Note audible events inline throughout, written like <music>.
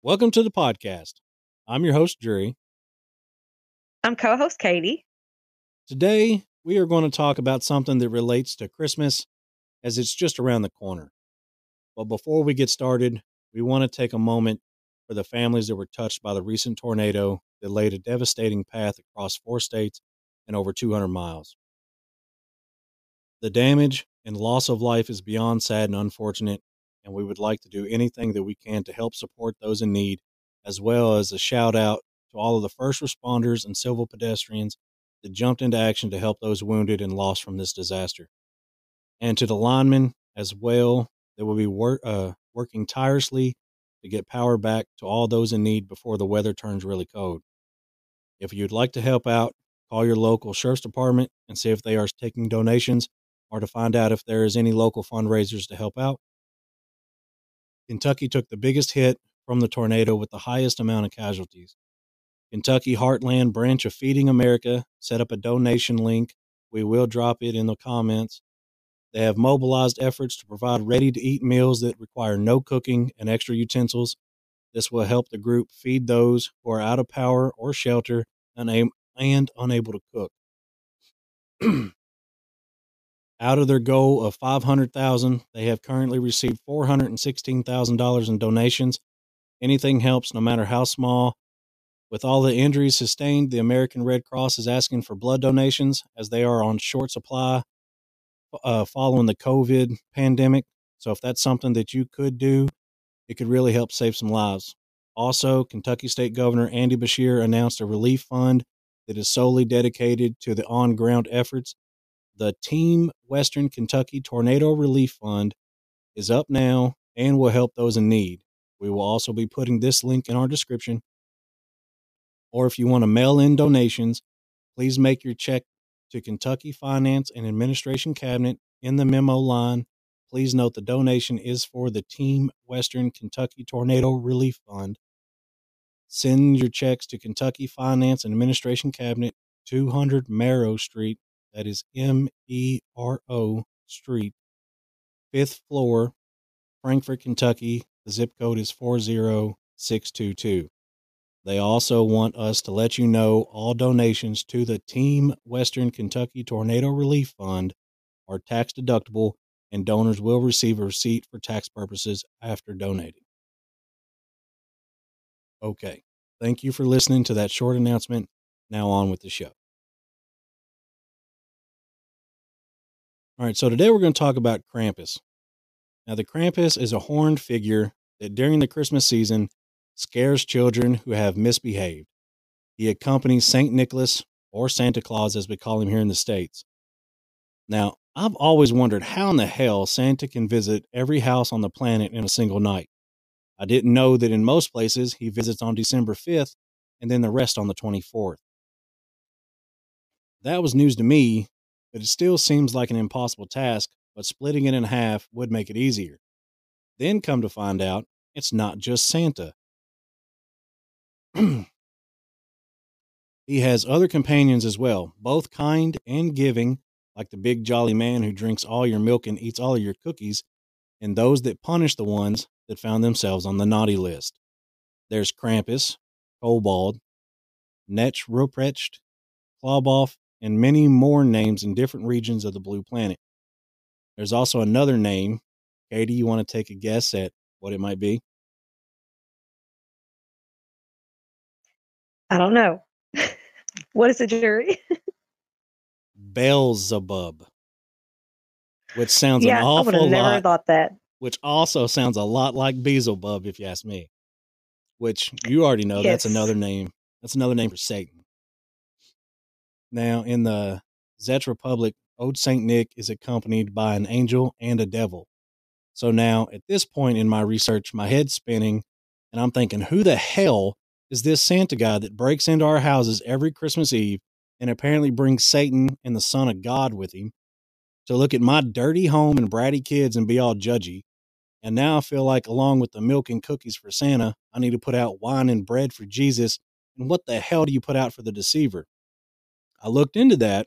Welcome to the podcast. I'm your host, Drury. I'm co host Katie. Today, we are going to talk about something that relates to Christmas as it's just around the corner. But before we get started, we want to take a moment for the families that were touched by the recent tornado that laid a devastating path across four states and over 200 miles. The damage and loss of life is beyond sad and unfortunate, and we would like to do anything that we can to help support those in need, as well as a shout out to all of the first responders and civil pedestrians that jumped into action to help those wounded and lost from this disaster. And to the linemen as well that will be uh, working tirelessly to get power back to all those in need before the weather turns really cold. If you'd like to help out, call your local sheriff's department and see if they are taking donations or to find out if there is any local fundraisers to help out. Kentucky took the biggest hit from the tornado with the highest amount of casualties. Kentucky Heartland branch of Feeding America set up a donation link. We will drop it in the comments. They have mobilized efforts to provide ready to eat meals that require no cooking and extra utensils. This will help the group feed those who are out of power or shelter and, and unable to cook. <clears throat> Out of their goal of 500,000, they have currently received $416,000 in donations. Anything helps no matter how small. With all the injuries sustained, the American Red Cross is asking for blood donations as they are on short supply uh, following the COVID pandemic. So if that's something that you could do, it could really help save some lives. Also, Kentucky State Governor Andy Beshear announced a relief fund that is solely dedicated to the on ground efforts the Team Western Kentucky Tornado Relief Fund is up now and will help those in need. We will also be putting this link in our description. Or if you want to mail in donations, please make your check to Kentucky Finance and Administration Cabinet in the memo line. Please note the donation is for the Team Western Kentucky Tornado Relief Fund. Send your checks to Kentucky Finance and Administration Cabinet, 200 Mero Street, that is M E R O Street, fifth floor, Frankfort, Kentucky. The zip code is 40622. They also want us to let you know all donations to the Team Western Kentucky Tornado Relief Fund are tax deductible and donors will receive a receipt for tax purposes after donating. Okay. Thank you for listening to that short announcement. Now on with the show. All right, so today we're going to talk about Krampus. Now, the Krampus is a horned figure that during the Christmas season scares children who have misbehaved. He accompanies St. Nicholas, or Santa Claus as we call him here in the States. Now, I've always wondered how in the hell Santa can visit every house on the planet in a single night. I didn't know that in most places he visits on December 5th and then the rest on the 24th. That was news to me but it still seems like an impossible task, but splitting it in half would make it easier. Then come to find out, it's not just Santa. <clears throat> he has other companions as well, both kind and giving, like the big jolly man who drinks all your milk and eats all your cookies, and those that punish the ones that found themselves on the naughty list. There's Krampus, Kobold, Knecht Ruprecht, Klaubauf, and many more names in different regions of the blue planet. There's also another name. Katie, you want to take a guess at what it might be? I don't know. <laughs> what is the jury? Beelzebub, which sounds yeah, an awful I would have never lot. thought that. Which also sounds a lot like Beelzebub, if you ask me. Which you already know that's another name. That's another name for Satan. Now, in the Czech Republic, Old Saint Nick is accompanied by an angel and a devil. So now, at this point in my research, my head's spinning, and I'm thinking, who the hell is this Santa guy that breaks into our houses every Christmas Eve and apparently brings Satan and the Son of God with him to look at my dirty home and bratty kids and be all judgy? And now I feel like, along with the milk and cookies for Santa, I need to put out wine and bread for Jesus. And what the hell do you put out for the deceiver? I looked into that,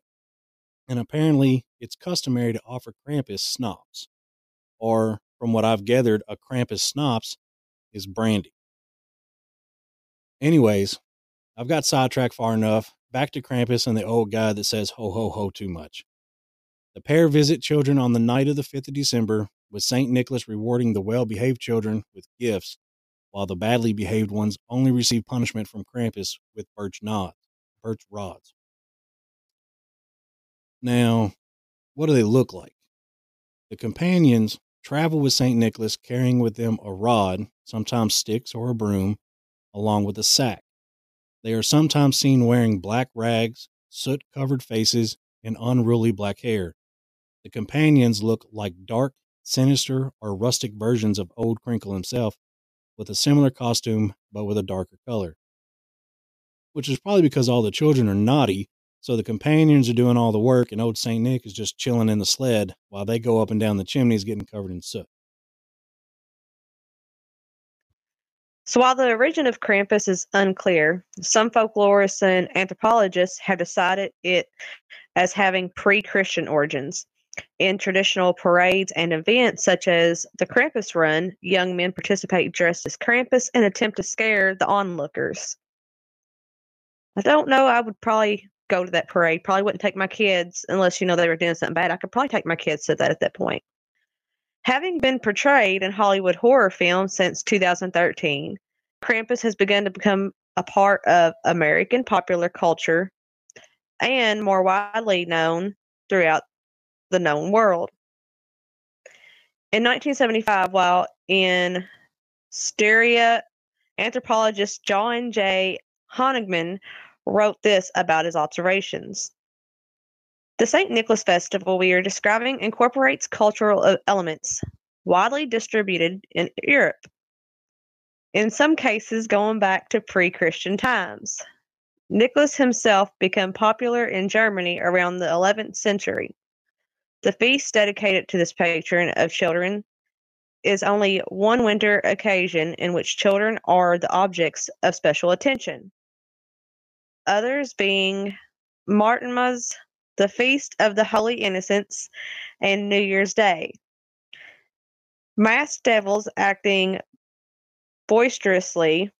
and apparently it's customary to offer Krampus schnapps, or from what I've gathered, a Krampus schnapps is brandy. Anyways, I've got sidetracked far enough. Back to Krampus and the old guy that says ho ho ho too much. The pair visit children on the night of the 5th of December, with St. Nicholas rewarding the well behaved children with gifts, while the badly behaved ones only receive punishment from Krampus with birch knots, birch rods. Now, what do they look like? The companions travel with St. Nicholas carrying with them a rod, sometimes sticks or a broom, along with a sack. They are sometimes seen wearing black rags, soot covered faces, and unruly black hair. The companions look like dark, sinister, or rustic versions of Old Kringle himself, with a similar costume but with a darker color. Which is probably because all the children are naughty, so the companions are doing all the work, and old St. Nick is just chilling in the sled while they go up and down the chimneys getting covered in soot. So while the origin of Krampus is unclear, some folklorists and anthropologists have decided it as having pre-Christian origins. In traditional parades and events such as the Krampus Run, young men participate dressed as Krampus and attempt to scare the onlookers. I don't know, I would probably go to that parade. Probably wouldn't take my kids unless you know they were doing something bad. I could probably take my kids to that at that point. Having been portrayed in Hollywood horror films since 2013, Krampus has begun to become a part of American popular culture and more widely known throughout the known world. In 1975, while in Styria, anthropologist John J. Honigmann wrote this about his observations. The St. Nicholas Festival we are describing incorporates cultural uh, elements widely distributed in Europe, in some cases going back to pre Christian times. Nicholas himself became popular in Germany around the 11th century. The feast dedicated to this patron of children is only one winter occasion in which children are the objects of special attention. Others being Martinmas the Feast of the Holy Innocents, and New Year's Day. Masked devils acting boisterously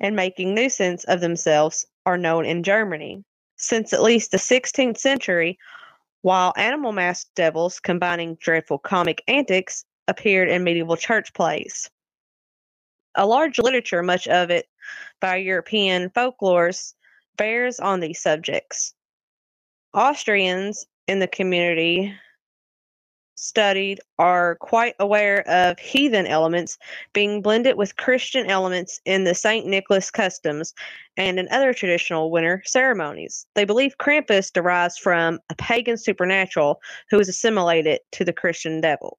and making nuisance of themselves are known in Germany. Since at least the 16th century, while animal masked devils combining dreadful comic antics appeared in medieval church plays. A large literature, much of it by European folklorists, bears on these subjects. Austrians in the community studied are quite aware of heathen elements being blended with Christian elements in the St. Nicholas customs and in other traditional winter ceremonies. They believe Krampus derives from a pagan supernatural who is assimilated to the Christian devil.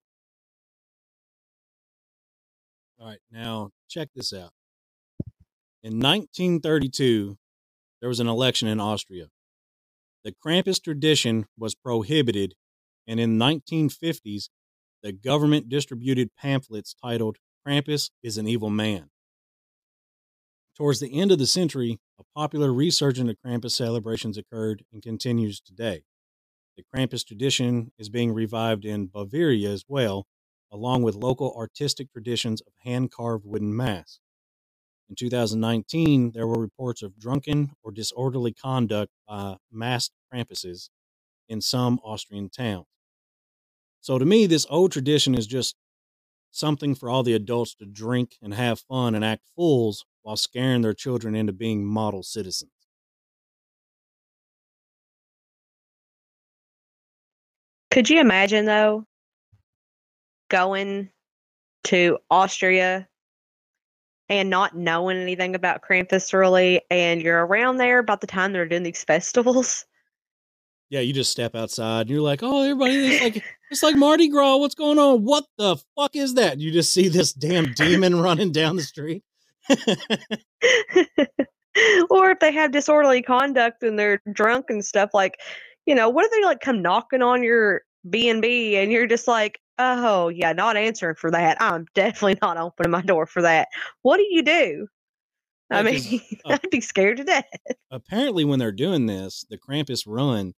All right, now check this out. In 1932, there was an election in Austria. The Krampus tradition was prohibited, and in the 1950s, the government distributed pamphlets titled Krampus is an Evil Man. Towards the end of the century, a popular resurgence of Krampus celebrations occurred and continues today. The Krampus tradition is being revived in Bavaria as well, along with local artistic traditions of hand carved wooden masks. In 2019, there were reports of drunken or disorderly conduct by masked Krampuses in some Austrian towns. So to me, this old tradition is just something for all the adults to drink and have fun and act fools while scaring their children into being model citizens. Could you imagine, though, going to Austria and not knowing anything about Krampus really, and you're around there about the time they're doing these festivals. Yeah, you just step outside and you're like, "Oh, everybody, it's like it's like Mardi Gras. What's going on? What the fuck is that?" You just see this damn demon <laughs> running down the street. <laughs> or if they have disorderly conduct and they're drunk and stuff, like, you know, what if they like come knocking on your B and B and you're just like, Oh, yeah, not answering for that. I'm definitely not opening my door for that. What do you do? I mean, <laughs> uh, I'd be scared to death. Apparently, when they're doing this, the Krampus run,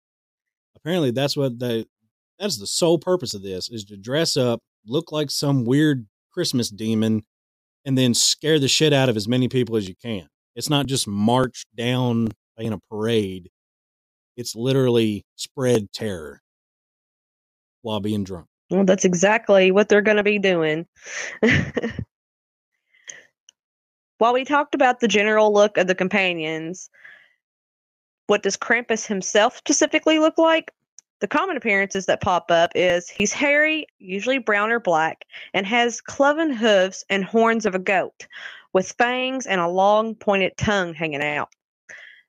apparently that's what they, that's the sole purpose of this is to dress up, look like some weird Christmas demon, and then scare the shit out of as many people as you can. It's not just march down in a parade. It's literally spread terror while being drunk. Well, that's exactly what they're going to be doing. <laughs> While we talked about the general look of the companions, what does Krampus himself specifically look like? The common appearances that pop up is he's hairy, usually brown or black, and has cloven hooves and horns of a goat, with fangs and a long pointed tongue hanging out.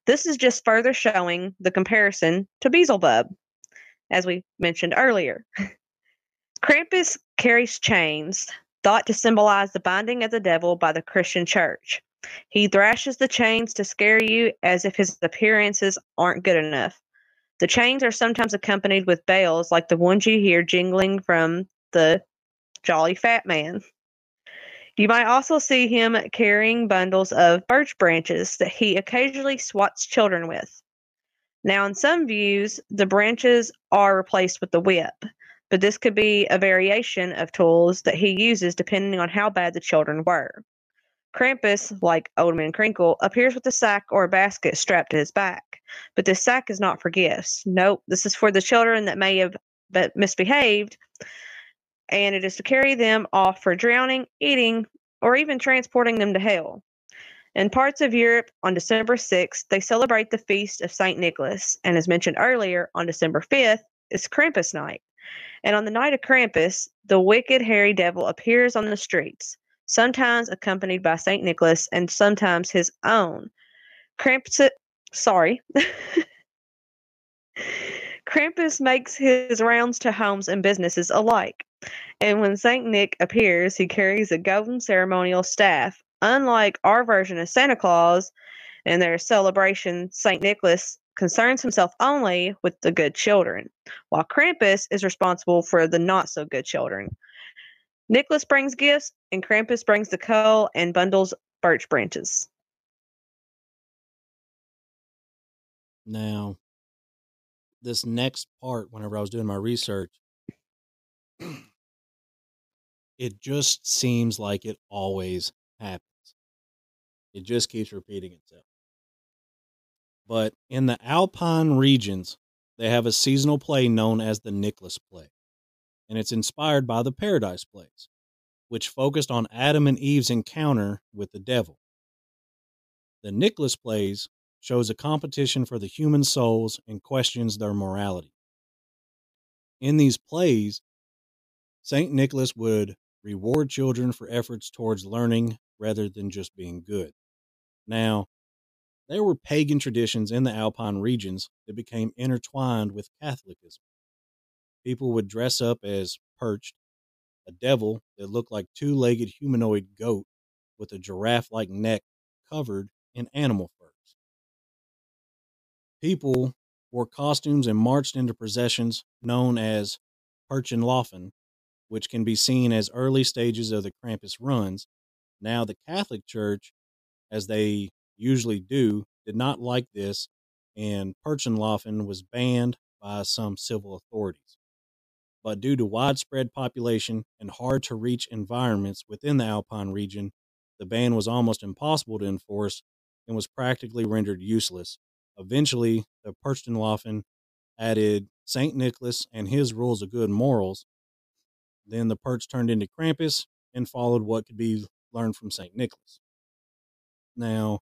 This is just further showing the comparison to Beelzebub, as we mentioned earlier. <laughs> Krampus carries chains, thought to symbolize the binding of the devil by the Christian church. He thrashes the chains to scare you as if his appearances aren't good enough. The chains are sometimes accompanied with bells like the ones you hear jingling from the Jolly Fat Man. You might also see him carrying bundles of birch branches that he occasionally swats children with. Now, in some views, the branches are replaced with the whip, but this could be a variation of tools that he uses depending on how bad the children were. Krampus, like Old Man Kringle, appears with a sack or a basket strapped to his back. But this sack is not for gifts. Nope, this is for the children that may have misbehaved, and it is to carry them off for drowning, eating, or even transporting them to hell. In parts of Europe, on December 6th, they celebrate the feast of St. Nicholas, and as mentioned earlier, on December 5th, it's Krampus night. And on the night of Krampus, the wicked hairy devil appears on the streets, sometimes accompanied by St. Nicholas and sometimes his own. Krampus, sorry. <laughs> Krampus makes his rounds to homes and businesses alike. And when St. Nick appears, he carries a golden ceremonial staff. Unlike our version of Santa Claus and their celebration, St. Nicholas concerns himself only with the good children, while Krampus is responsible for the not so good children. Nicholas brings gifts, and Krampus brings the coal and bundles birch branches. Now, this next part, whenever I was doing my research, it just seems like it always happens. It just keeps repeating itself. But in the Alpine regions, they have a seasonal play known as the Nicholas Play, and it's inspired by the Paradise Plays, which focused on Adam and Eve's encounter with the devil. The Nicholas Plays shows a competition for the human souls and questions their morality. In these plays, St. Nicholas would reward children for efforts towards learning rather than just being good. Now, there were pagan traditions in the Alpine regions that became intertwined with Catholicism. People would dress up as Perchten, a devil that looked like two legged humanoid goat with a giraffe like neck covered in animal furs. People wore costumes and marched into processions known as Perchenlaufen, which can be seen as early stages of the Krampus runs. Now, the Catholic Church, as they usually do, did not like this, and Perchenlaufen was banned by some civil authorities. But due to widespread population and hard to reach environments within the Alpine region, the ban was almost impossible to enforce and was practically rendered useless. Eventually, the Perchenlaufen added St. Nicholas and his rules of good morals. Then the Perch turned into Krampus and followed what could be learned from St. Nicholas. Now,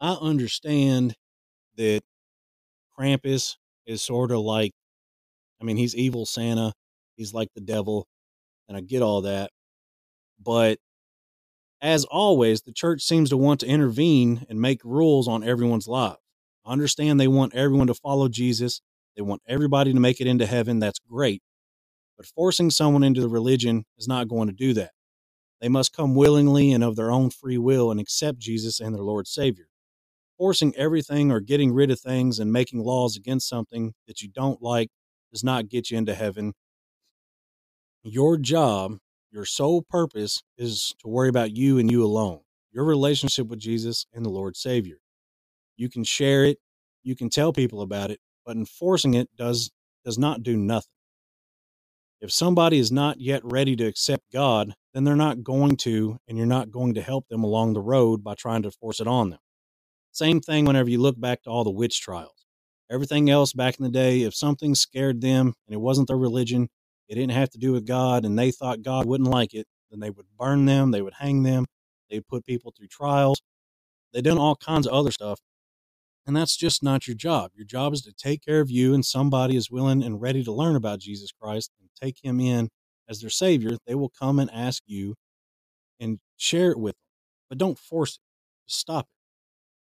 I understand that Krampus is sort of like, I mean, he's evil Santa, he's like the devil, and I get all that. But as always, the church seems to want to intervene and make rules on everyone's life. I understand they want everyone to follow Jesus, they want everybody to make it into heaven. That's great. But forcing someone into the religion is not going to do that. They must come willingly and of their own free will and accept Jesus and their Lord Savior forcing everything or getting rid of things and making laws against something that you don't like does not get you into heaven. Your job, your sole purpose is to worry about you and you alone, your relationship with Jesus and the Lord Savior. You can share it, you can tell people about it, but enforcing it does does not do nothing. If somebody is not yet ready to accept God, then they're not going to, and you're not going to help them along the road by trying to force it on them. Same thing whenever you look back to all the witch trials. Everything else back in the day, if something scared them and it wasn't their religion, it didn't have to do with God, and they thought God wouldn't like it, then they would burn them, they would hang them, they'd put people through trials. They done all kinds of other stuff. And that's just not your job. Your job is to take care of you, and somebody is willing and ready to learn about Jesus Christ and take him in as their Savior. They will come and ask you and share it with them. But don't force it. Stop it.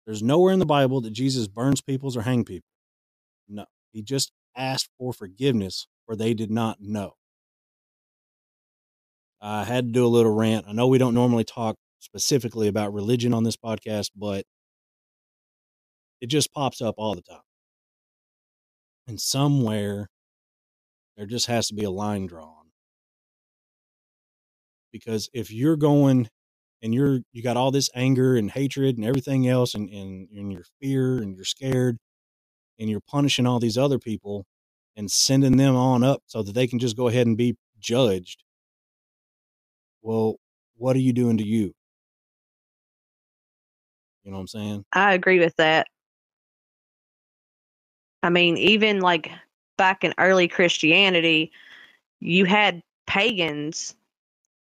There's nowhere in the Bible that Jesus burns peoples or hang people. No. He just asked for forgiveness for they did not know. I had to do a little rant. I know we don't normally talk specifically about religion on this podcast, but it just pops up all the time. And somewhere there just has to be a line drawn. Because if you're going and you're you got all this anger and hatred and everything else and, and, and your fear and you're scared and you're punishing all these other people and sending them on up so that they can just go ahead and be judged. Well, what are you doing to you? You know what I'm saying? I agree with that. I mean, even like back in early Christianity, you had pagans,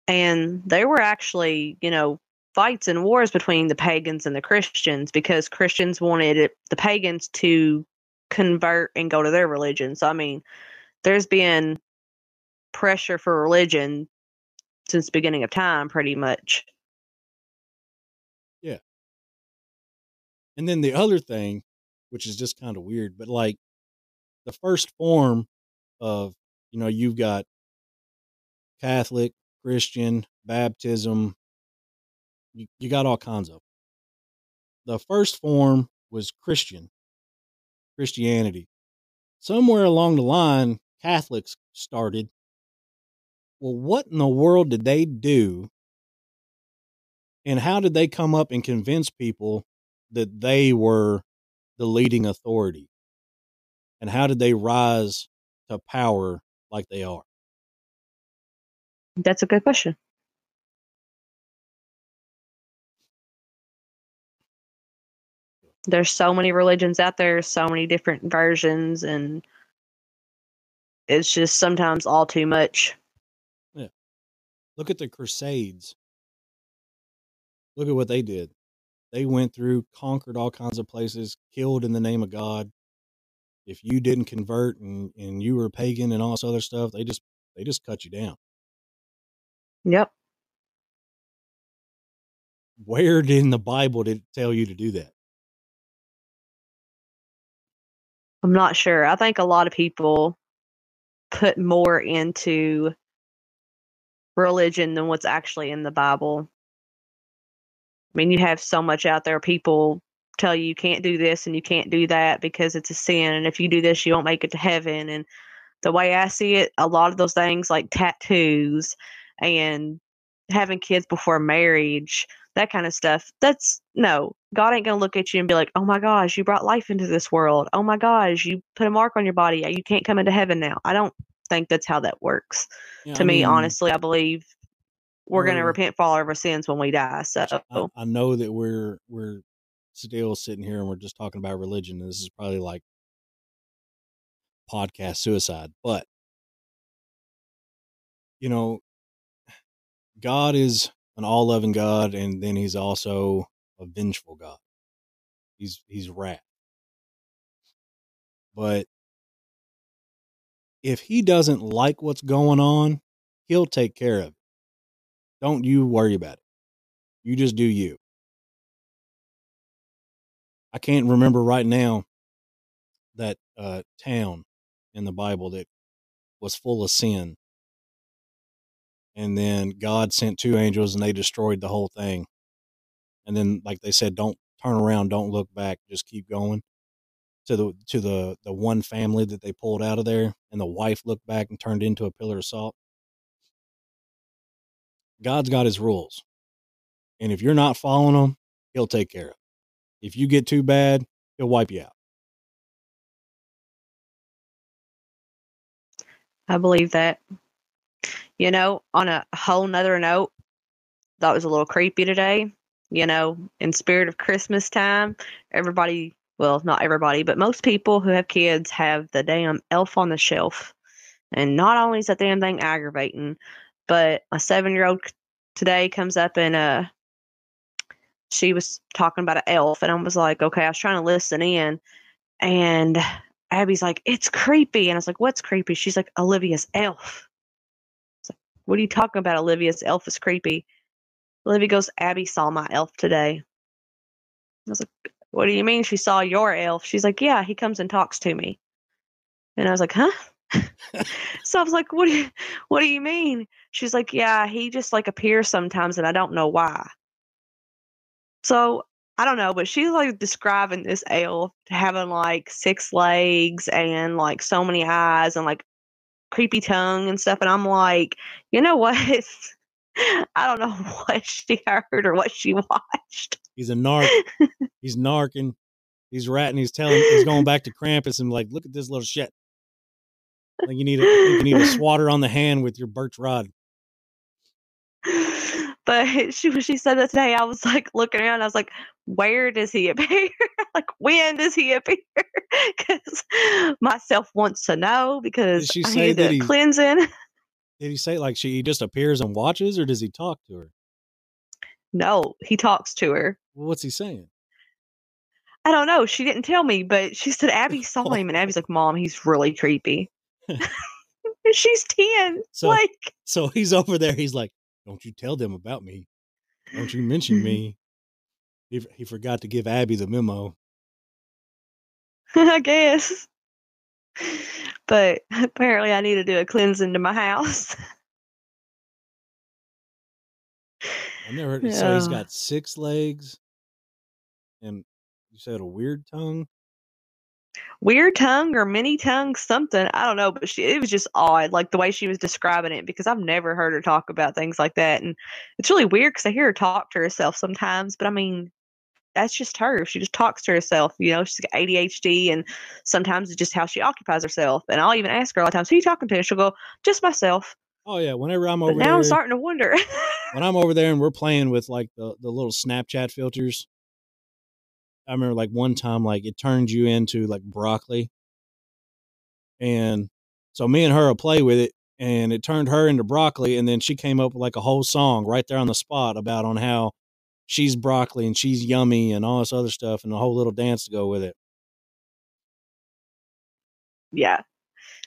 and there were actually, you know, fights and wars between the pagans and the Christians because Christians wanted the pagans to convert and go to their religion. So, I mean, there's been pressure for religion since the beginning of time, pretty much. Yeah. And then the other thing, which is just kind of weird, but like the first form of, you know, you've got Catholic, Christian, baptism, you, you got all kinds of. The first form was Christian, Christianity. Somewhere along the line, Catholics started. Well, what in the world did they do? And how did they come up and convince people that they were the leading authority? And how did they rise to power like they are? That's a good question. There's so many religions out there, so many different versions, and it's just sometimes all too much. Yeah. Look at the Crusades. Look at what they did. They went through, conquered all kinds of places, killed in the name of God. If you didn't convert and, and you were pagan and all this other stuff, they just they just cut you down. Yep. Where in the Bible did it tell you to do that? I'm not sure. I think a lot of people put more into religion than what's actually in the Bible. I mean, you have so much out there. People tell you you can't do this and you can't do that because it's a sin. And if you do this, you won't make it to heaven. And the way I see it, a lot of those things like tattoos and having kids before marriage, that kind of stuff. That's no, God ain't going to look at you and be like, oh my gosh, you brought life into this world. Oh my gosh, you put a mark on your body. You can't come into heaven now. I don't think that's how that works. Yeah, to I me, mean, honestly, I believe we're going to repent for all of our sins when we die. So, I, I know that we're we're still sitting here and we're just talking about religion. and This is probably like podcast suicide, but you <laughs> know, God is an all loving God, and then He's also a vengeful God. He's He's wrath, but if He doesn't like what's going on, He'll take care of it. Don't you worry about it. You just do you. I can't remember right now that uh, town in the Bible that was full of sin. And then God sent two angels and they destroyed the whole thing. And then, like they said, don't turn around, don't look back, just keep going. To the to the the one family that they pulled out of there, and the wife looked back and turned into a pillar of salt. God's got His rules, and if you're not following them, He'll take care of. If you get too bad, He'll wipe you out. I believe that. You know, on a whole nother note, that was a little creepy today. You know, in spirit of Christmas time, everybody, well, not everybody, but most people who have kids have the damn elf on the shelf. And not only is that damn thing aggravating, but a seven year old today comes up and uh she was talking about an elf and I was like, okay, I was trying to listen in and Abby's like, it's creepy. And I was like, what's creepy? She's like, Olivia's elf. What are you talking about? Olivia's elf is creepy. Olivia goes, Abby saw my elf today. I was like, what do you mean she saw your elf? She's like, yeah, he comes and talks to me. And I was like, huh? <laughs> so I was like, what do you, what do you mean? She's like, yeah, he just like appears sometimes and I don't know why. So I don't know, but she's like describing this elf having like six legs and like so many eyes and like creepy tongue and stuff. And I'm like, you know what? <laughs> I don't know <laughs> what she heard or what she watched. He's a narc. he's narking. He's ratting. He's telling. He's going back to Krampus and like, look at this little shit. Like you need a you need a swatter on the hand with your birch rod. <laughs> But <laughs> she she said that today. I was like looking around. I was like, where does he <laughs> appear? like when does he appear? <laughs> Because myself wants to know because she I need that he- cleansing. Did he say like she he just appears and watches, or does he talk to her? No, he talks to her. Well, what's he saying? I don't know. She didn't tell me, but she said Abby saw him, and Abby's like, "Mom, he's really creepy." She's ten. So- like, So he's over there. He's like, "Don't you tell them about me. Don't you mention hmm. me." He he forgot to give Abby the memo. <laughs> I guess. But <laughs> apparently, I need to do a cleansing to my house. I never heard. So he's Yeah. got six legs, and you said a weird tongue. Weird tongue or mini tongue, something. I don't know, but she, it was just odd, like the way she was describing it, because I've never heard her talk about things like that. And it's really weird because I hear her talk to herself sometimes, but I mean, that's just her. She just talks to herself. You know, she's got ADHD, and sometimes it's just how she occupies herself. And I'll even ask her all the time, "Who you talking to?" And she'll go, "Just myself." Oh yeah, whenever I'm But over now there, I'm starting to wonder. <laughs> when I'm over there and we're playing with like the the little Snapchat filters. I remember like one time like it turned you into like broccoli, and so me and her will play with it, and it turned her into broccoli, and then she came up with like a whole song right there on the spot about on how she's broccoli and she's yummy and all this other stuff, and a whole little dance to go with it. yeah.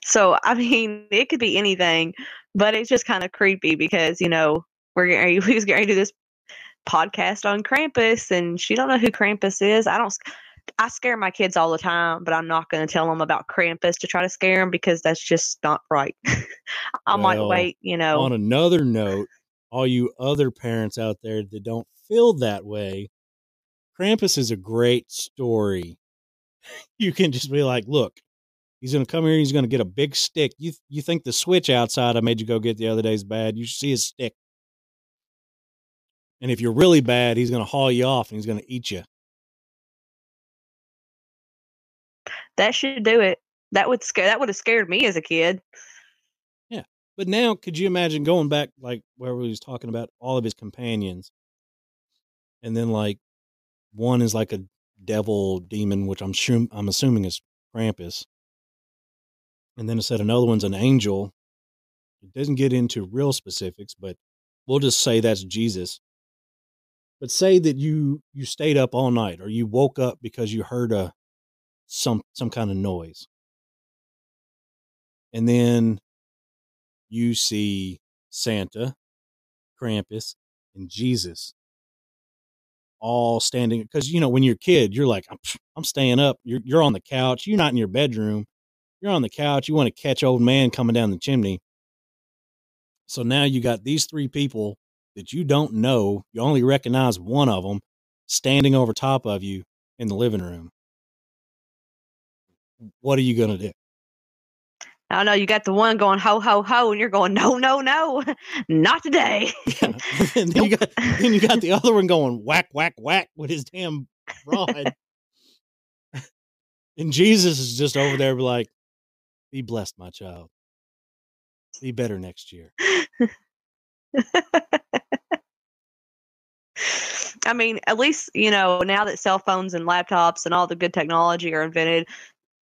So I <laughs> mean, it could be anything, but it's just kind of creepy because you know we're getting <laughs> we was getting to do this podcast on Krampus, and she don't know who Krampus is. I don't. I scare my kids all the time, but I'm not going to tell them about Krampus to try to scare them because that's just not right. <laughs> I might wait, you know. On another note, all you other parents out there that don't feel that way, Krampus is a great story. <laughs> You can just be like, look, he's going to come here. He's going to get a big stick. You you think the switch outside I made you go get the other day is bad? You should see his stick. And if you're really bad, he's going to haul you off and he's going to eat you. that should do it. That would scare. That would have scared me as a kid. Yeah, but now, could you imagine going back, like where we was talking about all of his companions, and then like one is like a devil demon, which I'm sure I'm assuming is Krampus, and then it said another one's an angel. It doesn't get into real specifics, but we'll just say that's Jesus. But say that you you stayed up all night, or you woke up because you heard a some some kind of noise, and then you see Santa, Krampus, and Jesus all standing because you know when you're a kid you're like I'm, I'm staying up. You're you're on the couch. You're not in your bedroom. You're on the couch. You want to catch old man coming down the chimney. So now you got these three people that you don't know you only recognize one of them standing over top of you in the living room what are you going to do I don't know. You got the one going ho ho ho, and you're going no no no, <laughs> not today. <laughs> Yeah. and <laughs> then you got then you got the other one going whack whack whack with his damn rod. and Jesus is just over there like, be blessed, my child. Be better next year. I mean, at least, you know, now that cell phones and laptops and all the good technology are invented,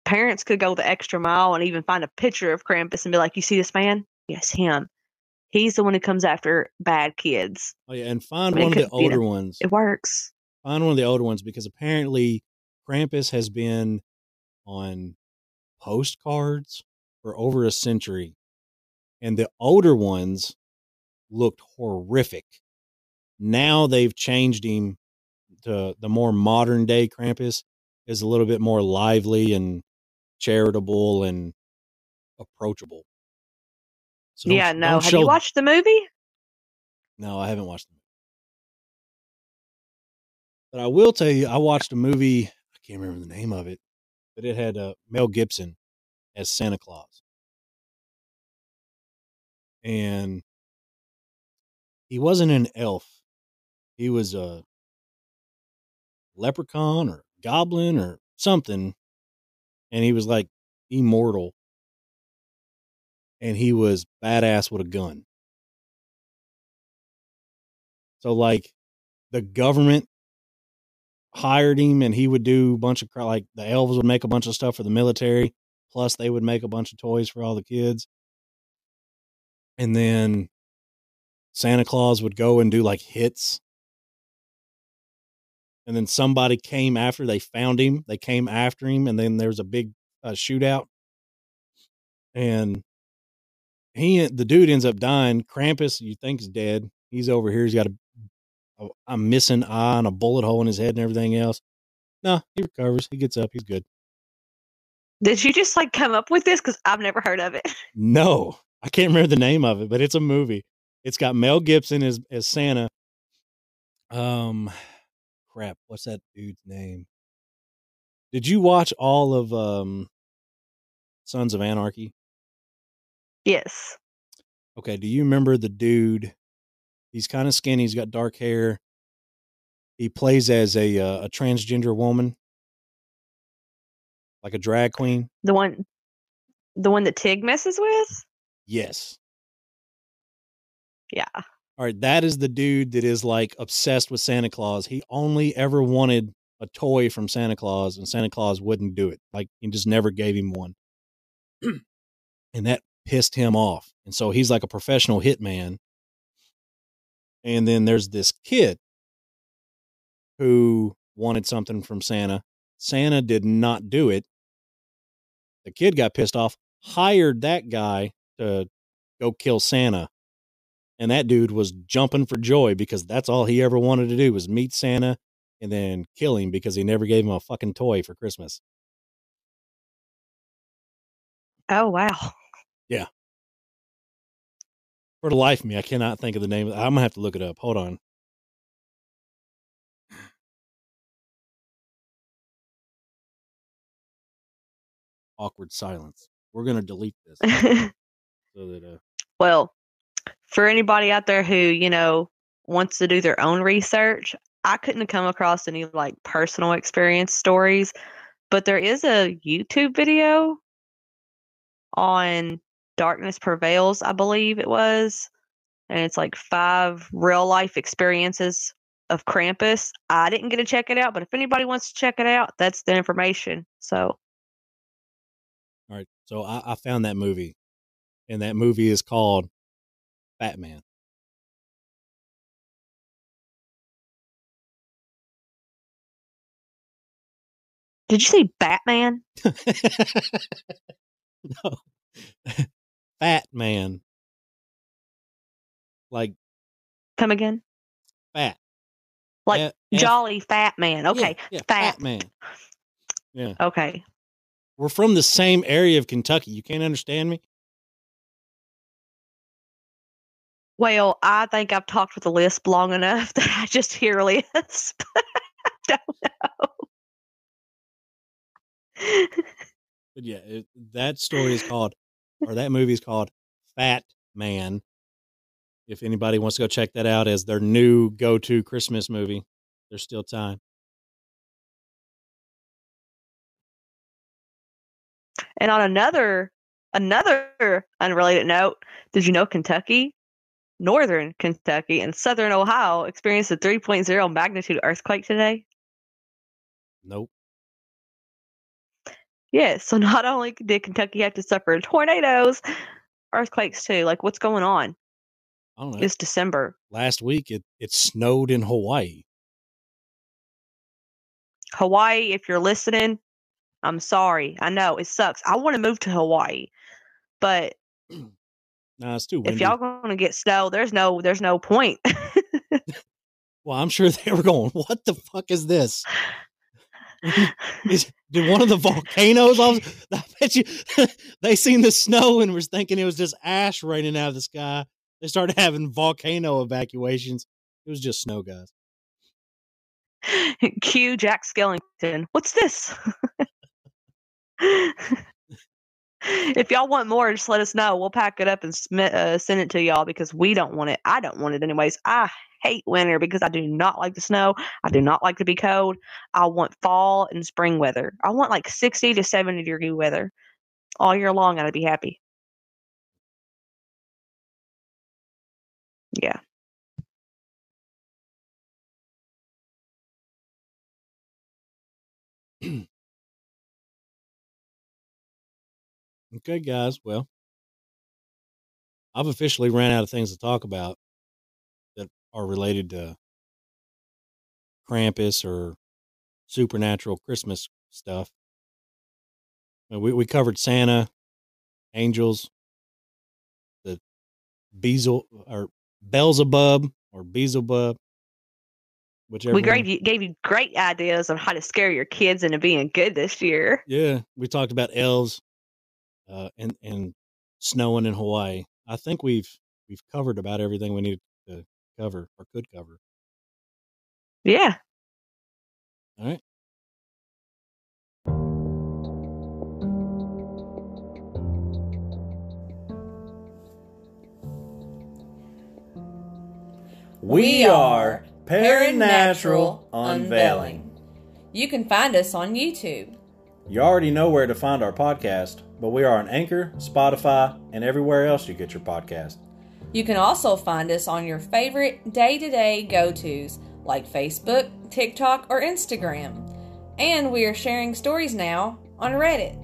parents could go the extra mile and even find a picture of Krampus and be like, You see this man? Yes, him. He's the one who comes after bad kids. Oh yeah, and find I mean, one of the could be older ones. It works. Find one of the older ones because apparently Krampus has been on postcards for over a century, and the older ones looked horrific. Now they've changed him to the more modern day Krampus is a little bit more lively and charitable and approachable. So yeah, no. Have show- you watched the movie? No, I haven't watched the movie. But I will tell you, I watched a movie. I can't remember the name of it, but it had uh, Mel Gibson as Santa Claus, and he wasn't an elf. He was a leprechaun or goblin or something, and he was like immortal, and he was badass with a gun. So like the government hired him and he would do a bunch of like the elves would make a bunch of stuff for the military plus they would make a bunch of toys for all the kids. And then Santa Claus would go and do like hits. And then somebody came after they found him. They came after him and then there was a big uh, shootout. And he the dude ends up dying. Krampus, you think is dead. He's over here. He's got a, a, a missing eye and a bullet hole in his head and everything else. No, he recovers. He gets up. He's good. Did you just like come up with this? Because I've never heard of it. <laughs> No, I can't remember the name of it, but it's a movie. It's got Mel Gibson as as Santa. Um, crap, what's that dude's name? Did you watch all of um Sons of Anarchy? Yes. Okay, do you remember the dude? He's kind of skinny. He's got dark hair. He plays as a uh, a transgender woman, like a drag queen. The one the one that Tig messes with? Yes. Yeah. All right, that is the dude that is like obsessed with Santa Claus. He only ever wanted a toy from Santa Claus, and Santa Claus wouldn't do it. Like he just never gave him one, <clears throat> and that pissed him off. And so he's like a professional hitman. And then there's this kid who wanted something from Santa. Santa did not do it. The kid got pissed off, hired that guy to go kill Santa and that dude was jumping for joy because that's all he ever wanted to do was meet Santa and then kill him because he never gave him a fucking toy for Christmas. Oh wow. Yeah. For the life of me, I cannot think of the name. I'm gonna have to look it up. Hold on. Awkward silence. We're gonna delete this <laughs> so that uh, well, for anybody out there who, you know, wants to do their own research, I couldn't have come across any like personal experience stories, but there is a YouTube video on Darkness Prevails, I believe it was. And it's like five real life experiences of Krampus. I didn't get to check it out, but if anybody wants to check it out, that's the information. So, all right. So I, I found that movie, and that movie is called Batman. did you say Batman? <laughs> no. <laughs> Fat man. Like Come again? fat. Like F- Jolly Fat Man. yeah, Okay. yeah, fat. fat man. Yeah. Okay. We're from the same area of Kentucky. You can't understand me? Well, I think I've talked with a lisp long enough <laughs> that I just hear a lisp. <laughs> I don't know. <laughs> But yeah, it, that story is called, or that movie is called Fat Man. If anybody wants to go check that out as their new go to Christmas movie, there's still time. and on another Another unrelated note did you know Kentucky, northern Kentucky, and southern Ohio experienced a 3.0 magnitude earthquake today? Nope. Yeah, so <laughs> not only did Kentucky have to suffer tornadoes, earthquakes too. Like, what's going on? I don't know. It's December. Last week it, it snowed in Hawaii. Hawaii, if you're listening, I'm sorry. I know it sucks. I want to move to Hawaii, but <clears throat> Nah, it's too windy. if y'all gonna get snow, there's no there's no point. well, I'm sure <laughs> they were going, what the fuck is this? <laughs> Is, did one of the volcanoes? I, <laughs> I bet you they seen the snow and was thinking it was just ash raining out of the sky. They started having volcano evacuations. It was just snow, guys. Cue Jack Skellington. What's this? <laughs> if y'all want more, just let us know. We'll pack it up and sm- uh, send it to y'all because we don't want it. I don't want it anyways. I hate winter because I do not like the snow. I do not like to be cold. I want fall and spring weather. I want like 60 to 70 degree weather all year long. I'd be happy. Yeah. <clears throat> Okay, guys. Well, I've officially ran out of things to talk about that are related to Krampus or supernatural Christmas stuff. Uh, We we covered Santa, angels, the Beelzebub or Beelzebub or Beelzebub, whichever. We gave you, gave you great ideas on how to scare your kids into being good this year. Yeah, we talked about elves, uh, and and snowing in Hawaii. I think we've we've covered about everything we needed to cover or could cover. Yeah. All right. We are Paranatural Unveiling. You can find us on YouTube. You already know where to find our podcast, but we are on Anchor, Spotify, and everywhere else you get your podcast. You can also find us on your favorite day to day go tos like Facebook, TikTok, or Instagram. And we are sharing stories now on Reddit.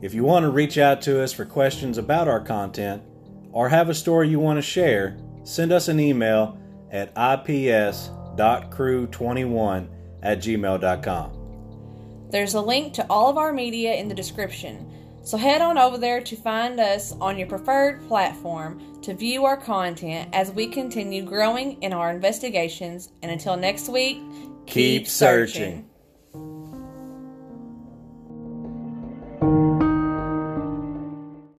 If you want to reach out to us for questions about our content or have a story you want to share, send us an email at ips.crew21 at gmail.com. There's a link to all of our media in the description, so head on over there to find us on your preferred platform to view our content as we continue growing in our investigations. And until next week, Keep searching.